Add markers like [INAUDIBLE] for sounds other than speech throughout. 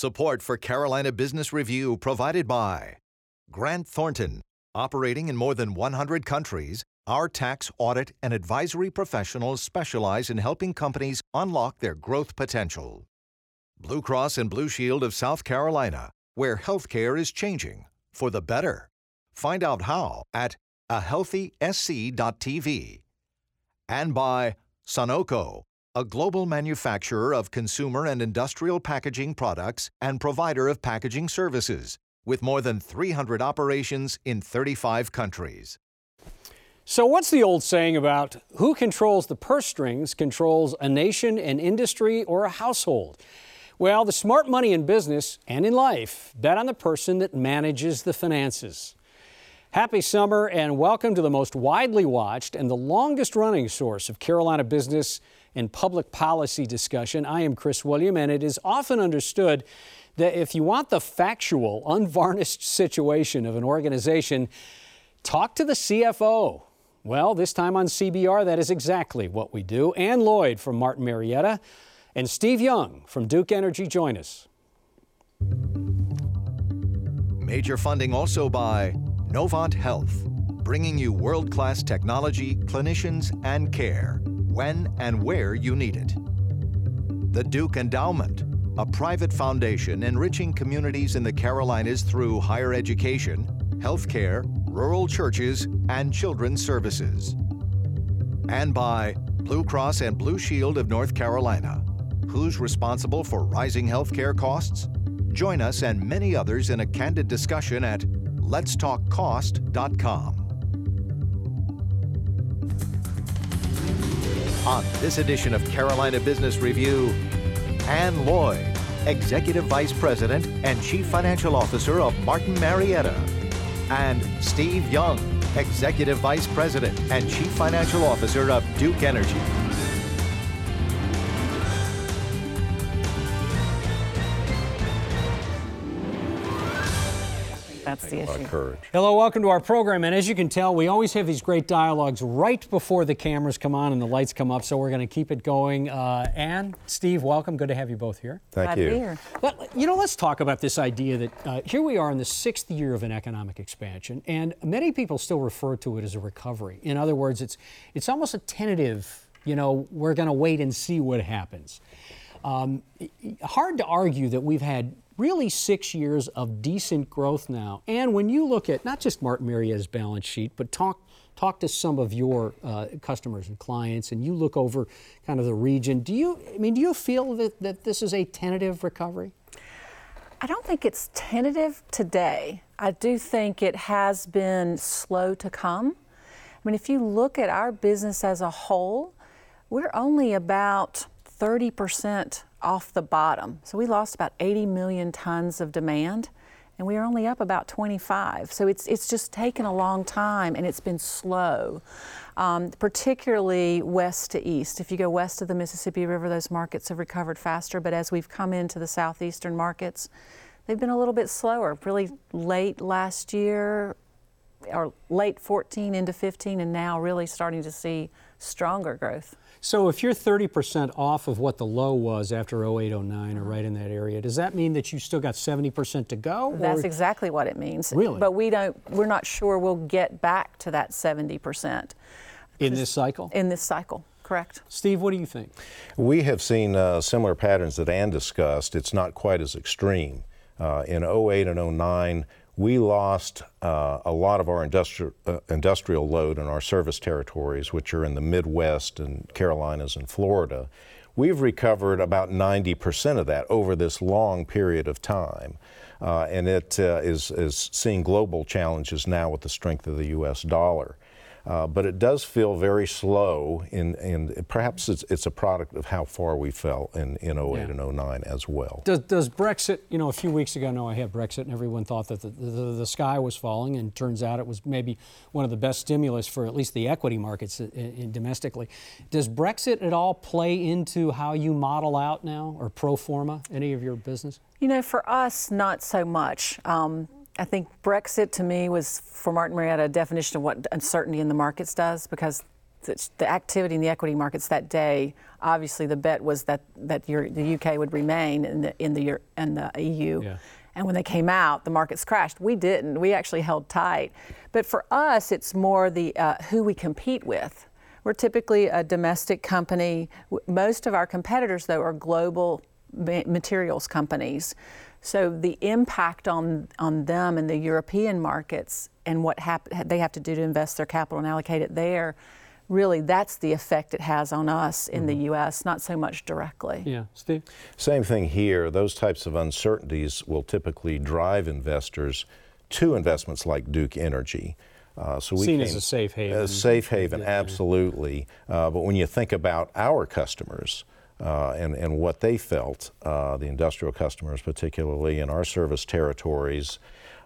Support for Carolina Business Review provided by Grant Thornton. Operating in more than 100 countries, our tax, audit, and advisory professionals specialize in helping companies unlock their growth potential. Blue Cross and Blue Shield of South Carolina, where healthcare is changing for the better. Find out how at ahealthysc.tv. And by Sonoco, a global manufacturer of consumer and industrial packaging products and provider of packaging services, with more than 300 operations in 35 countries. So, what's the old saying about who controls the purse strings controls a nation, an industry, or a household? Well, the smart money in business and in life bet on the person that manages the finances. Happy summer and welcome to the most widely watched and the longest running source of Carolina business and public policy discussion. I am Chris Williams, and it is often understood that if you want the factual, unvarnished situation of an organization, talk to the CFO. Well, this time on CBR, that is exactly what we do. Ann Lloyd from Martin Marietta and Steve Young from Duke Energy join us. Major funding also by Novant Health, bringing you world class technology, clinicians, and care when and where you need it. The Duke Endowment, a private foundation enriching communities in the Carolinas through higher education, healthcare, rural churches, and children's services. And by Blue Cross and Blue Shield of North Carolina. Who's responsible for rising healthcare costs? Join us and many others in a candid discussion at letstalkcost.com. On this edition of Carolina Business Review, Ann Lloyd, Executive Vice President and Chief Financial Officer of Martin Marietta, and Steve Young, Executive Vice President and Chief Financial Officer of Duke Energy. That's the issue. courage. Hello, welcome to our program. And as you can tell, we always have these great dialogues right before the cameras come on and the lights come up. So we're going to keep it going. Uh, Ann, Steve, welcome. Good to have you both here. Thank Glad to you. be here. But, you know, let's talk about this idea that uh, here we are in the sixth year of an economic expansion, and many people still refer to it as a recovery. In other words, it's it's almost a tentative. You know, we're going to wait and see what happens. Um, hard to argue that we've had really six years of decent growth now. And when you look at not just Martin Marietta's balance sheet, but talk talk to some of your uh, customers and clients, and you look over kind of the region. Do you? I mean, do you feel that, that this is a tentative recovery? I don't think it's tentative today. I do think it has been slow to come. I mean, if you look at our business as a whole, we're only about 30% off the bottom. So we lost about 80 million tons of demand and we are only up about 25. So it's, it's just taken a long time and it's been slow, um, particularly west to east. If you go west of the Mississippi River, those markets have recovered faster. But as we've come into the southeastern markets, they've been a little bit slower. Really late last year, or late 14 into 15, and now really starting to see stronger growth. So if you're 30% off of what the low was after 08, 09, or right in that area, does that mean that you still got 70% to go? That's or- exactly what it means. Really? But we don't. We're not sure we'll get back to that 70% in this cycle? in this cycle. Correct. Steve, what do you think? We have seen uh, similar patterns that Ann discussed. It's not quite as extreme. Uh, in 08 and 09, we lost uh, a lot of our industri- uh, industrial load in our service territories, which are in the Midwest and Carolinas and Florida. We've recovered about 90% of that over this long period of time. Uh, and it uh, is is seeing global challenges now with the strength of the U.S. dollar. Uh, but it does feel very slow, in, and perhaps it's, it's a product of how far we fell in, in 08 Yeah. and 09 as well. Does, does Brexit, you know, a few weeks ago, no, I had Brexit, and everyone thought that the, the, the sky was falling, and turns out it was maybe one of the best stimulus for at least the equity markets in, in domestically. Does Brexit at all play into how you model out now, or pro forma any of your business? You know, for us, not so much. Um, I think Brexit to me was, for Martin Marietta, a definition of what uncertainty in the markets does because the activity in the equity markets that day, obviously the bet was that that the UK would remain in the in the in the EU. Yeah. And when they came out, the markets crashed. We didn't. We actually held tight. But for us, it's more the uh, who we compete with. We're typically a domestic company. Most of our competitors, though, are global materials companies. So the impact on, on them and the European markets and what hap- they have to do to invest their capital and allocate it there, really that's the effect it has on us in mm-hmm. the U.S., not so much directly. Yeah, Steve? Same thing here. Those types of uncertainties will typically drive investors to investments like Duke Energy. Uh, so we seen as a safe haven. A safe haven, absolutely. Uh, but when you think about our customers, uh, and, and what they felt, uh, the industrial customers, particularly in our service territories.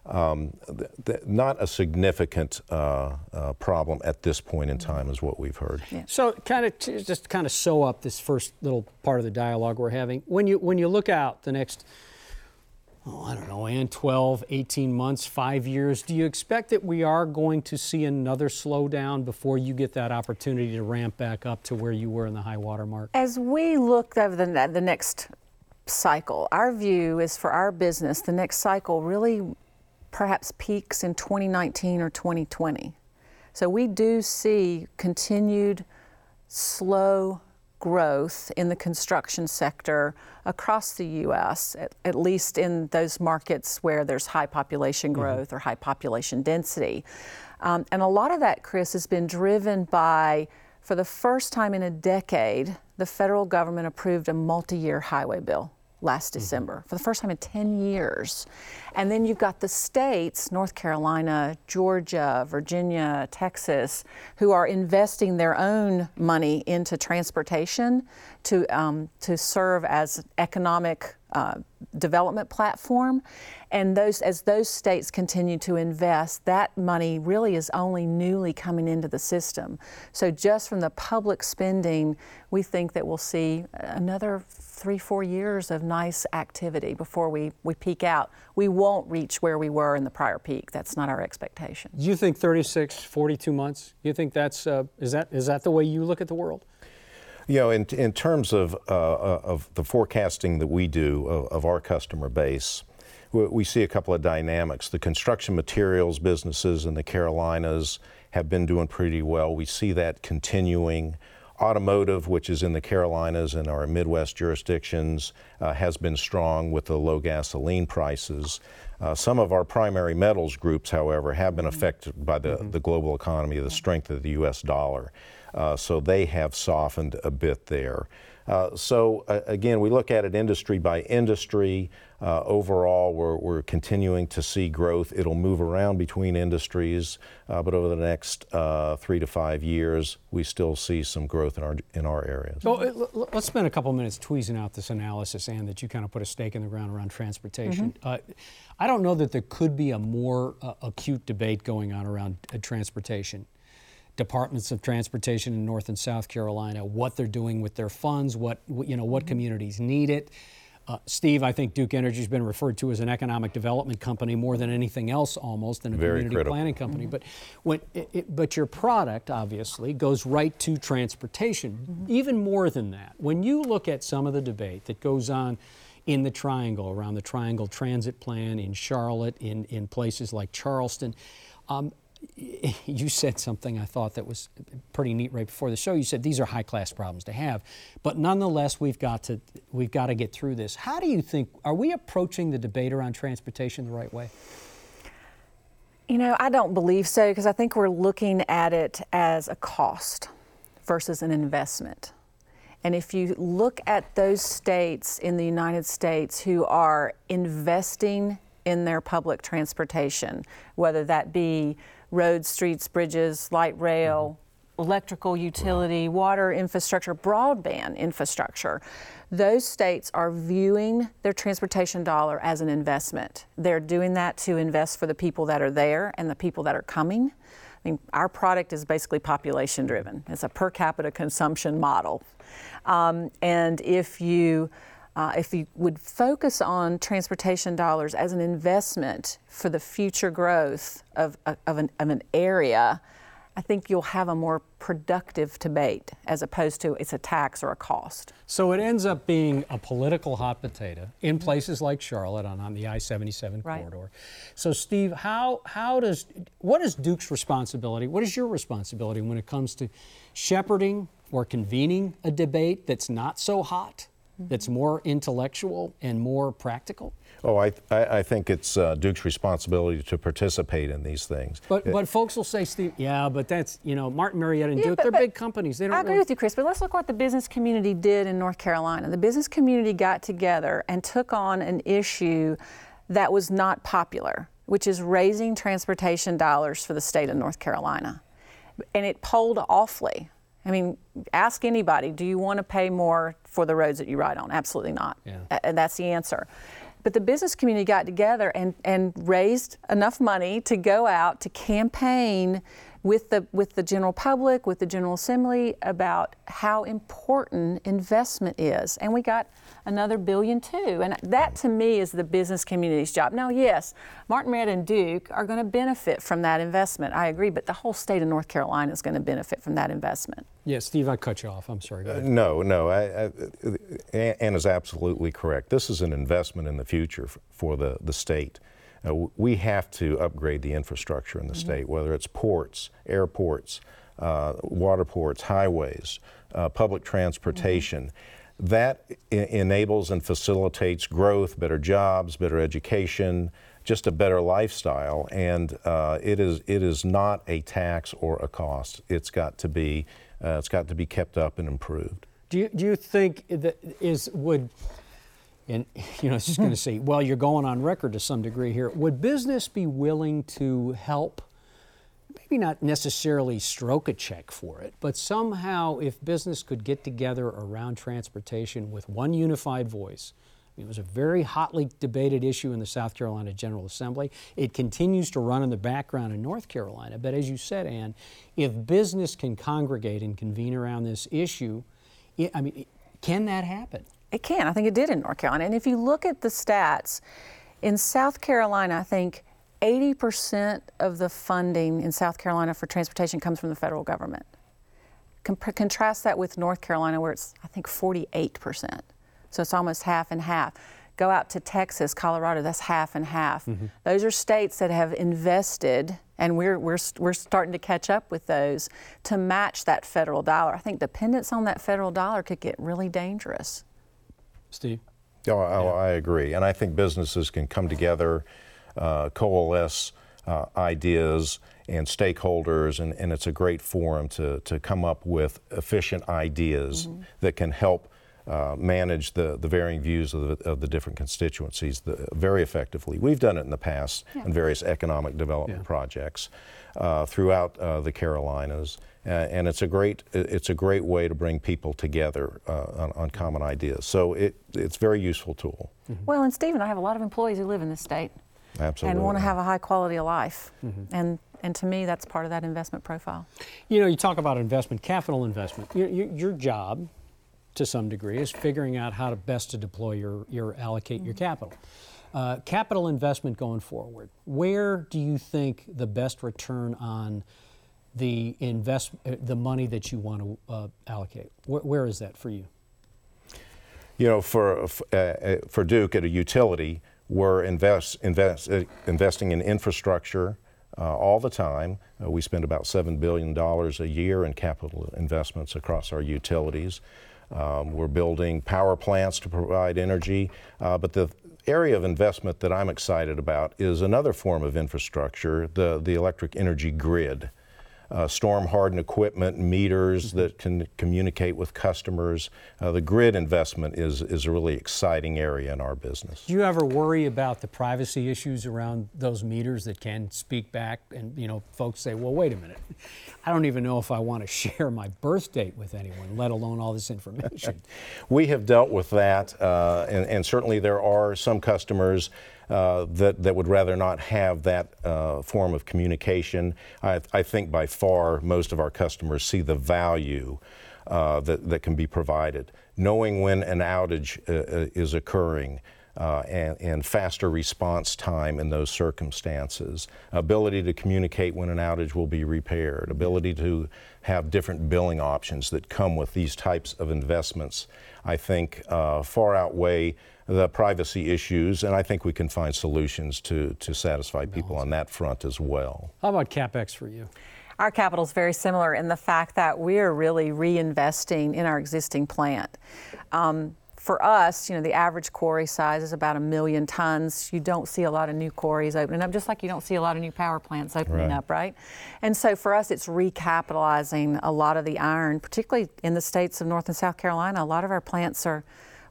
Um, th- th- not a significant uh, uh, problem at this point in time, is what we've heard. Yeah. So, kind of t- just kind of sew up this first little part of the dialogue we're having. When you when you look out the next oh, I don't know, and 12, 18 months, five years, do you expect that we are going to see another slowdown before you get that opportunity to ramp back up to where you were in the high water mark? As we look over the, the next cycle, our view is for our business, the next cycle really perhaps peaks in 2019 or 2020. So we do see continued slow growth in the construction sector across the U.S., at, at least in those markets where there's high population mm-hmm. growth mm-hmm. or high population density. Um, and a lot of that, Chris, has been driven by, for the first time in a decade, the federal government approved a multi year highway bill last mm-hmm. December for the first time in 10 years. And then you've got the states, North Carolina, Georgia, Virginia, Texas, who are investing their own money into transportation to, um, to serve as economic uh, development platform. And those, as those states continue to invest, that money really is only newly coming into the system. So just from the public spending, we think that we'll see another three, four years of nice activity before we, we peak out. We won't reach where we were in the prior peak. That's not our expectation. Do you think 36, 42 months? You think that's, uh, is, that, is that the way you look at the world? You know, in, in terms of, uh, uh, of the forecasting that we do of, of our customer base, we, we see a couple of dynamics. The construction materials businesses in the Carolinas have been doing pretty well. We see that continuing. Automotive, which is in the Carolinas and our Midwest jurisdictions, uh, has been strong with the low gasoline prices. Uh, some of our primary metals groups, however, have been affected by the, mm-hmm. the global economy, the strength of the U.S. dollar. Uh, so they have softened a bit there. Uh, so uh, again, we look at it industry by industry. Uh, overall, we're, we're, continuing to see growth. It'll move around between industries, uh, but over the next uh, three to five years, we still see some growth in our in our areas. So let's spend a couple minutes tweezing out this analysis, and that you kind of put a stake in the ground around transportation. Mm-hmm. I don't know that there could be a more acute debate going on around transportation departments of transportation in North and South Carolina, what they're doing with their funds, what you know, what mm-hmm. communities need it. Uh, Steve, I think Duke Energy has been referred to as an economic development company more than anything else, almost, than a Very community critical. planning company. Mm-hmm. But when, it, it, but your product obviously goes right to transportation. Mm-hmm. Even more than that, when you look at some of the debate that goes on in the Triangle, around the Triangle Transit Plan, in Charlotte, in in places like Charleston. Um, [LAUGHS] you said something I thought that was pretty neat right before the show. You said these are high class problems to have, but nonetheless we've got to we've got to get through this. How do you think are we approaching the debate around transportation the right way? You know, I don't believe so because I think we're looking at it as a cost versus an investment. And if you look at those states in the United States who are investing in their public transportation, whether that be roads, streets, bridges, light rail, mm-hmm. electrical utility, water infrastructure, broadband infrastructure. Those states are viewing their transportation dollar as an investment. They're doing that to invest for the people that are there and the people that are coming. I mean, our product is basically population driven. It's a per capita consumption model. Um, and if you uh, if you would focus on transportation dollars as an investment for the future growth of, of, an, of an area, I think you'll have a more productive debate as opposed to it's a tax or a cost. So it ends up being a political hot potato in places like Charlotte on, on the I-77 Right. corridor. So Steve, how how does what is Duke's responsibility? What is your responsibility when it comes to shepherding or convening a debate that's not so hot, that's more intellectual and more practical? Oh, I, I, I think it's uh, Duke's responsibility to participate in these things. But but folks will say, Steve, yeah, but that's you know Martin Marietta and Yeah, Duke, but- they're but big companies. They don't I agree really- with you, Chris, but let's look what the business community did in North Carolina. The business community got together and took on an issue that was not popular, which is raising transportation dollars for the state of North Carolina. And it polled awfully. I mean, ask anybody, do you want to pay more for the roads that you ride on? Absolutely not. Yeah. And that's the answer. But the business community got together and, and raised enough money to go out to campaign with the with the general public, with the General Assembly about how important investment is. And we got another billion too. And that to me is the business community's job. Now, yes, Martin Marietta and Duke are going to benefit from that investment. I agree, but the whole state of North Carolina is going to benefit from that investment. Yeah, Steve, I cut you off. I'm sorry. Go ahead. No, no, I, I, Ann is absolutely correct. This is an investment in the future for the, the state. W- we have to upgrade the infrastructure in the state, whether it's ports, airports, uh, water ports, highways, uh, public transportation. That e- enables and facilitates growth, better jobs, better education, just a better lifestyle. And uh, it is it is not a tax or a cost. It's got to be uh, it's got to be kept up and improved. Do you, do you think that is would and [LAUGHS] you know, it's just going to hmm. say, well, you're going on record to some degree here. Would business be willing to help? Maybe not necessarily stroke a check for it, but somehow, if business could get together around transportation with one unified voice, it was a very hotly debated issue in the South Carolina General Assembly. It continues to run in the background in North Carolina. But as you said, Ann, if business can congregate and convene around this issue, I I mean, can that happen? It can. I think it did in North Carolina. And if you look at the stats, in South Carolina, I think 80% of the funding in South Carolina for transportation comes from the federal government. Comp- contrast that with North Carolina, where it's, I think, 48%. So it's almost half and half. Go out to Texas, Colorado, that's half and half. Mm-hmm. Those are states that have invested, and we're, we're, we're starting to catch up with those to match that federal dollar. I think dependence on that federal dollar could get really dangerous. Steve? Oh, I, I agree, and I think businesses can come together, uh, coalesce uh, ideas and stakeholders, and, and it's a great forum to, to come up with efficient ideas that can help uh, manage the, the varying views of the, of the different constituencies the, very effectively. We've done it in the past in various economic development Yeah. projects uh, throughout uh, the Carolinas, uh, and it's a great it's a great way to bring people together uh, on, on common ideas. So it, it's a very useful tool. Well, and Stephen, I have a lot of employees who live in this state Absolutely. and want to have a high quality of life. Mm-hmm. And, and to me, that's part of that investment profile. You know, you talk about investment, capital investment. Your, your, your job, to some degree, is figuring out how to best to deploy your, your allocate your capital. Uh, capital investment going forward. Where do you think the best return on the invest uh, the money that you want to uh, allocate? Where, where is that for you? You know, for uh, uh, for Duke at a utility, we're invest, invest, uh, investing in infrastructure uh, all the time. We spend about seven billion dollars a year in capital investments across our utilities. Um, we're building power plants to provide energy, but the area of investment that I'm excited about is another form of infrastructure, the the electric energy grid uh, storm hardened equipment, meters that can communicate with customers. Uh, the grid investment is, is a really exciting area in our business. Do you ever worry about the privacy issues around those meters that can speak back and you know folks say, well, wait a minute, I don't even know if I want to [LAUGHS] share my birth date with anyone, let alone all this information. [LAUGHS] We have dealt with that, uh, and, and certainly there are some customers uh, that, that would rather not have that uh, form of communication. I, I think by far most of our customers see the value uh, that, that can be provided. Knowing when an outage uh, uh, is occurring, uh, and, and, faster response time in those circumstances, ability to communicate when an outage will be repaired, ability to have different billing options that come with these types of investments, I think uh, far outweigh the privacy issues, and I think we can find solutions to, to satisfy people on that front as well. How about CapEx for you? Our capital is very similar in the fact that we're really reinvesting in our existing plant. Um, for us, you know, the average quarry size is about a million tons. You don't see a lot of new quarries opening up, just like you don't see a lot of new power plants opening right. up, right? And so for us, it's recapitalizing a lot of the iron, particularly in the states of North and South Carolina. A lot of our plants are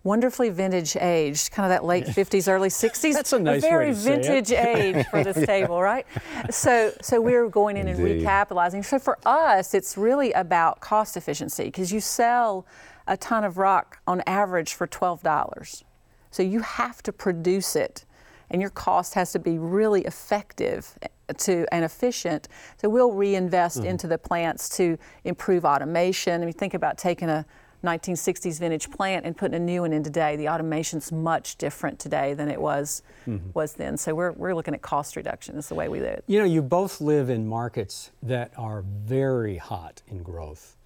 wonderfully vintage aged, kind of that late 50s, early 60s. [LAUGHS] That's a nice a very vintage [LAUGHS] age for this table, right? So, so we're going in Indeed. and recapitalizing. So for us, it's really about cost efficiency because you sell a ton of rock on average for $12. So you have to produce it, and your cost has to be really effective to and efficient. So we'll reinvest mm-hmm. into the plants to improve automation. I mean, think about taking a 1960s vintage plant and putting a new one in today. The automation's much different today than it was mm-hmm. was then. So we're, we're looking at cost reduction. Is the way we live. You know, you both live in markets that are very hot in growth.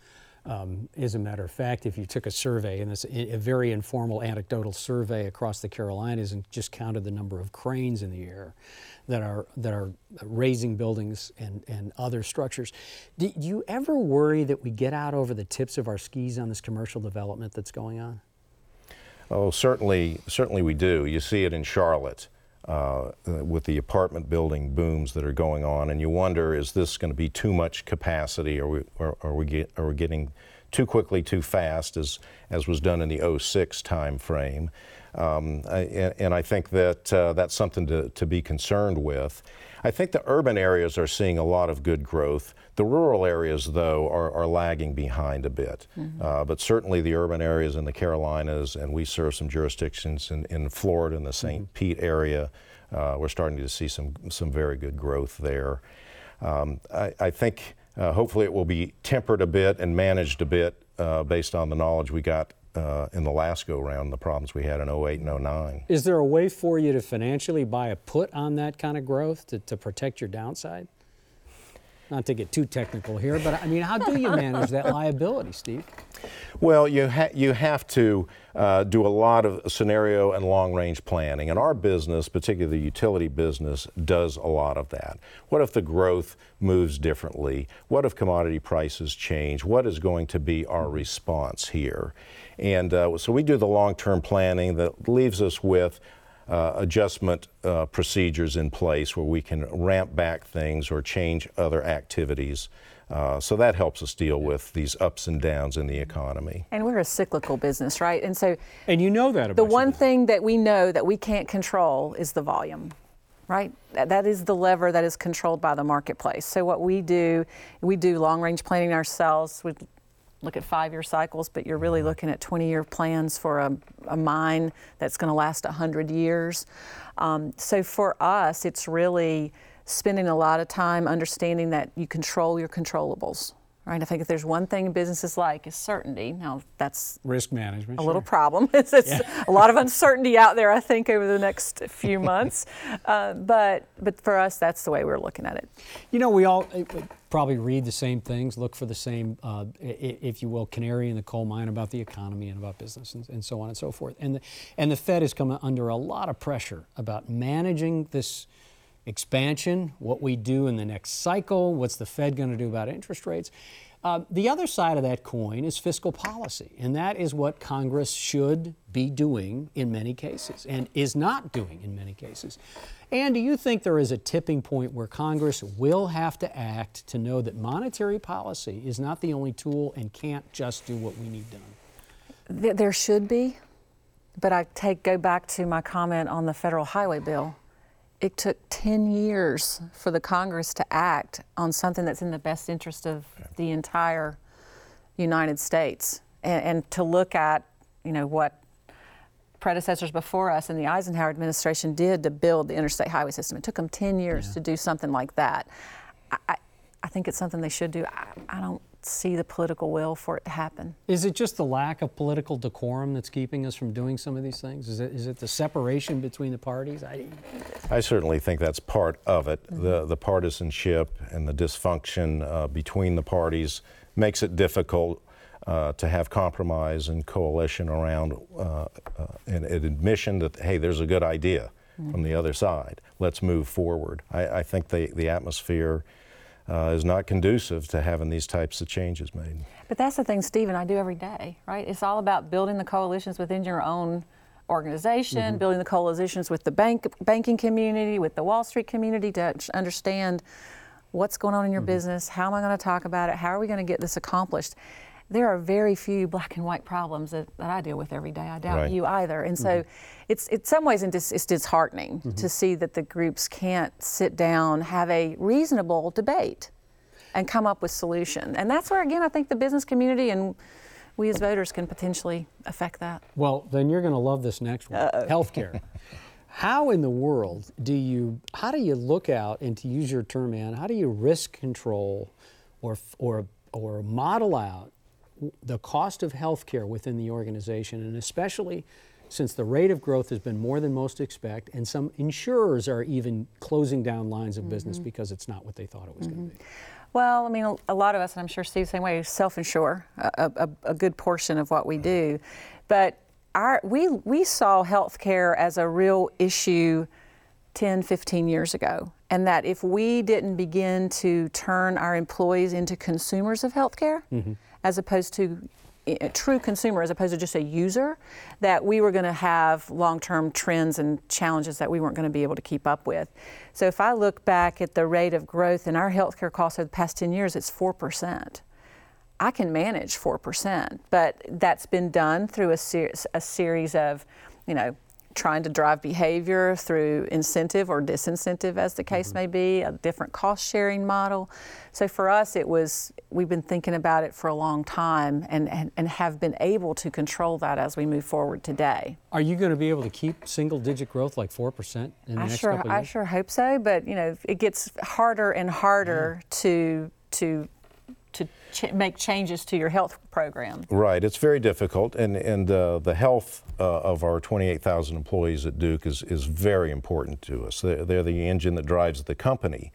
Um, as a matter of fact, if you took a survey, and it's a very informal anecdotal survey across the Carolinas and just counted the number of cranes in the air that are, that are raising buildings and, and other structures, do you ever worry that we get out over the tips of our skis on this commercial development that's going on? Oh, certainly, certainly we do. You see it in Charlotte. Uh, with the apartment building booms that are going on, and you wonder, is this going to be too much capacity? Are we, are, are we, get, are we getting too quickly, too fast, as, as was done in the 06 time frame? Um, and, and, I think that uh, that's something to, to be concerned with. I think the urban areas are seeing a lot of good growth. The rural areas, though, are, are lagging behind a bit. Mm-hmm. Uh, but certainly the urban areas in the Carolinas, and we serve some jurisdictions in, in Florida in the saint mm-hmm. Pete area, uh, we're starting to see some, some very good growth there. Um, I, I, think uh, hopefully it will be tempered a bit and managed a bit uh, based on the knowledge we got uh, in the last go round, the problems we had in 08 and 09. Is there a way for you to financially buy a put on that kind of growth to, to protect your downside? Not to get too technical here, but I mean, how do you manage that liability, Steve? Well, you, ha- you have to uh, do a lot of scenario and long range planning. And our business, particularly the utility business, does a lot of that. What if the growth moves differently? What if commodity prices change? What is going to be our response here? And uh, so we do the long term planning that leaves us with uh, adjustment uh, procedures in place where we can ramp back things or change other activities. Uh, so that helps us deal with these ups and downs in the economy. And we're a cyclical business, right? And so, and you know that. the one thing that we know that we can't control is the volume, right? That is the lever that is controlled by the marketplace. So what we do, we do long range planning ourselves. We look at five year cycles, but you're really looking at 20 year plans for a, a mine that's going to last 100 years. Um, so for us, it's really spending a lot of time understanding that you control your controllables. Right. I think if there's one thing businesses like is certainty. Now that's risk management. A sure. little problem. [LAUGHS] it's, it's yeah. a lot of uncertainty out there. I think over the next few months, [LAUGHS] uh, but but for us, that's the way we're looking at it. You know, we all uh, probably read the same things, look for the same, uh, if you will, canary in the coal mine about the economy and about business and, and so on and so forth. And the, and the Fed has come under a lot of pressure about managing this expansion, what we do in the next cycle, what's the Fed going to do about interest rates. Uh, the other side of that coin is fiscal policy, and that is what Congress should be doing in many cases and is not doing in many cases. And do you think there is a tipping point where Congress will have to act to know that monetary policy is not the only tool and can't just do what we need done? There should be, but I take go back to my comment on the federal highway bill it took 10 years for the Congress to act on something that's in the best interest of the entire United States and, and, to look at, you know, what predecessors before us in the Eisenhower administration did to build the interstate highway system. It took them 10 years yeah. to do something like that. I, I, I, think it's something they should do. I, I don't see the political will for it to happen. Is it just the lack of political decorum that's keeping us from doing some of these things? Is it, is it the separation between the parties? I, I certainly think that's part of it. Mm-hmm. The, the partisanship and the dysfunction uh, between the parties makes it difficult uh, to have compromise and coalition around uh, uh an, an, admission that, hey, there's a good idea mm-hmm. from the other side. Let's move forward. I, I think the, the atmosphere uh, is not conducive to having these types of changes made. But that's the thing, Stephen, I do every day, right? It's all about building the coalitions within your own organization, mm-hmm. building the coalitions with the bank, banking community, with the Wall Street community to understand what's going on in your mm-hmm. business, how am I going to talk about it, how are we going to get this accomplished. There are very few black and white problems that, that I deal with every day. I doubt right. you either. And so mm-hmm. it's in some ways it's disheartening mm-hmm. to see that the groups can't sit down, have a reasonable debate, and come up with solution. And that's where again I think the business community and we as voters can potentially affect that. Well, then you're going to love this next one. Uh-oh. [LAUGHS] Healthcare. how in the world do you how do you look out and to use your term man how do you risk control or or or model out the cost of healthcare within the organization and especially since the rate of growth has been more than most expect and some insurers are even closing down lines of mm-hmm. business because it's not what they thought it was mm-hmm. going to be well, I mean, a lot of us, and I'm sure Steve the same way, self-insure a, a, a good portion of what we do. But our, we, we saw healthcare as a real issue 10, 15 years ago. And that if we didn't begin to turn our employees into consumers of healthcare, mm-hmm. As opposed to eh, a true consumer as opposed to just a user, that we were going to have long term trends and challenges that we weren't going to be able to keep up with. So if I look back at the rate of growth in our healthcare costs over the past 10 years, it's 4%. I can manage 4%, but that's been done through a, ser- a series of, you know, trying to drive behavior through incentive or disincentive, as the case mm-hmm. may be, a different cost sharing model. So for us, it was, we've been thinking about it for a long time and, and, and have been able to control that as we move forward today. Are you going to be able to keep single digit growth like 4% in the I next sure, couple of years? I sure hope so, but you know, it gets harder and harder to, to to ch- make changes to your health program. Right, it's very difficult, and and uh, the health uh, of our 28,000 employees at Duke is is very important to us. They're, they're the engine that drives the company.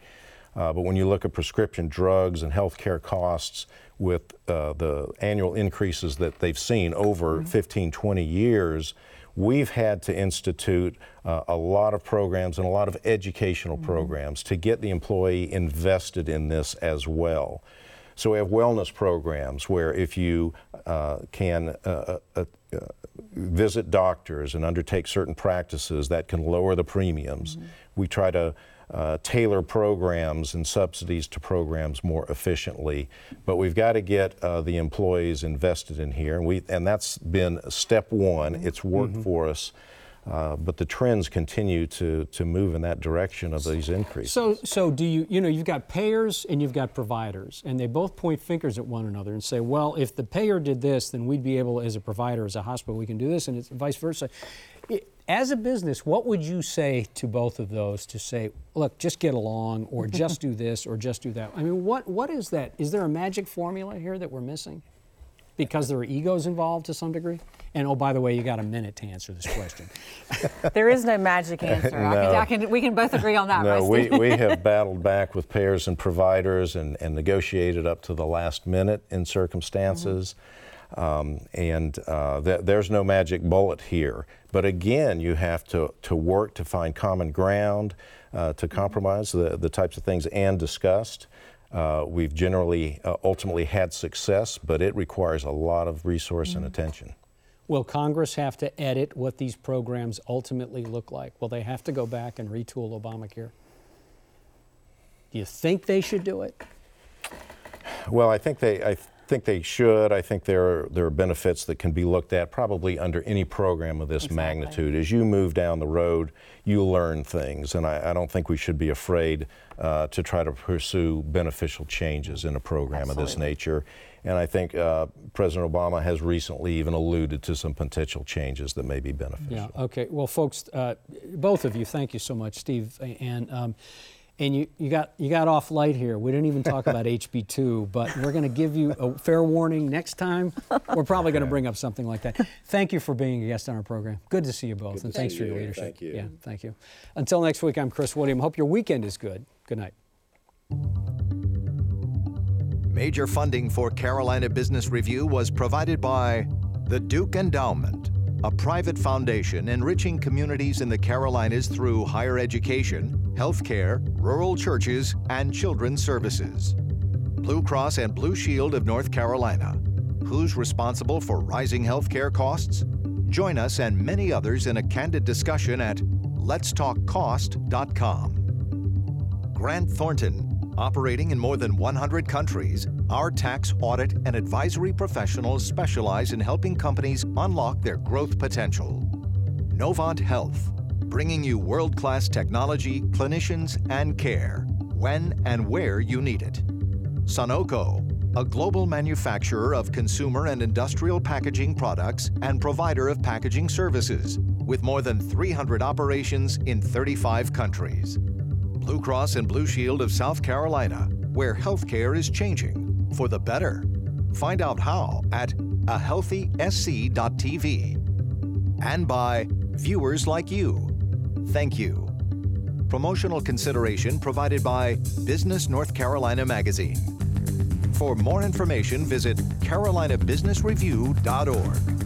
Uh, but when you look at prescription drugs and healthcare costs, with uh, the annual increases that they've seen over mm-hmm. 15, 20 years, we've had to institute uh, a lot of programs and a lot of educational mm-hmm. programs to get the employee invested in this as well. So we have wellness programs where if you uh, can uh, uh, uh, visit doctors and undertake certain practices that can lower the premiums, mm-hmm. we try to uh, tailor programs and subsidies to programs more efficiently. But we've got to get uh, the employees invested in here, and we and that's been step one. Mm-hmm. It's worked mm-hmm. for us. Uh, but the trends continue to, to move in that direction of these increases. So, so do you, you know, you've got payers and you've got providers, and they both point fingers at one another and say, well, if the payer did this, then we'd be able, as a provider, as a hospital, we can do this, and it's vice versa. As a business, what would you say to both of those to say, look, just get along, or just do [LAUGHS] this, or just do that? I mean, what, what is that? Is there a magic formula here that we're missing? Because there are egos involved to some degree? And oh, by the way, you got a minute to answer this question. [LAUGHS] there is no magic [LAUGHS] answer. no. I can, I can, we can both agree on that. No, we, we [LAUGHS] have battled back with payers and providers and, and negotiated up to the last minute in circumstances. Mm-hmm. Um, and uh, th- there's no magic bullet here. But again, you have to, to work to find common ground, uh, to compromise the, the types of things Ann discussed. Uh, we've generally uh, ultimately had success, but it requires a lot of resource mm-hmm. and attention. Will Congress have to edit what these programs ultimately look like? Will they have to go back and retool Obamacare? Do you think they should do it? Well, I think they. I think they should. I think there are, there are benefits that can be looked at probably under any program of this exactly. magnitude. As you move down the road, you learn things, and I, I don't think we should be afraid uh, to try to pursue beneficial changes in a program Absolutely. of this nature. And I think uh, President Obama has recently even alluded to some potential changes that may be beneficial. Yeah, okay. Well, folks, uh, both of you, thank you so much, Steve and um, and you, you got you got off light here. We didn't even talk about [LAUGHS] HB2, but we're going to give you a fair warning next time. We're probably going to bring up something like that. Thank you for being a guest on our program. Good to see you both, and thanks for your you. leadership. Thank you. Yeah, thank you. Until next week, I'm Chris Williams. Hope your weekend is good. Good night. Major funding for Carolina Business Review was provided by the Duke Endowment, a private foundation enriching communities in the Carolinas through higher education, healthcare, rural churches, and children's services. Blue Cross and Blue Shield of North Carolina. Who's responsible for rising healthcare costs? Join us and many others in a candid discussion at letstalkcost.com. Grant Thornton, operating in more than 100 countries, our tax, audit, and advisory professionals specialize in helping companies unlock their growth potential. Novant Health, bringing you world class technology, clinicians, and care when and where you need it. Sonoco, a global manufacturer of consumer and industrial packaging products and provider of packaging services, with more than 300 operations in 35 countries. Blue Cross and Blue Shield of South Carolina, where healthcare is changing for the better. Find out how at ahealthysc.tv. And by viewers like you. Thank you. Promotional consideration provided by Business North Carolina Magazine. For more information, visit carolinabusinessreview.org.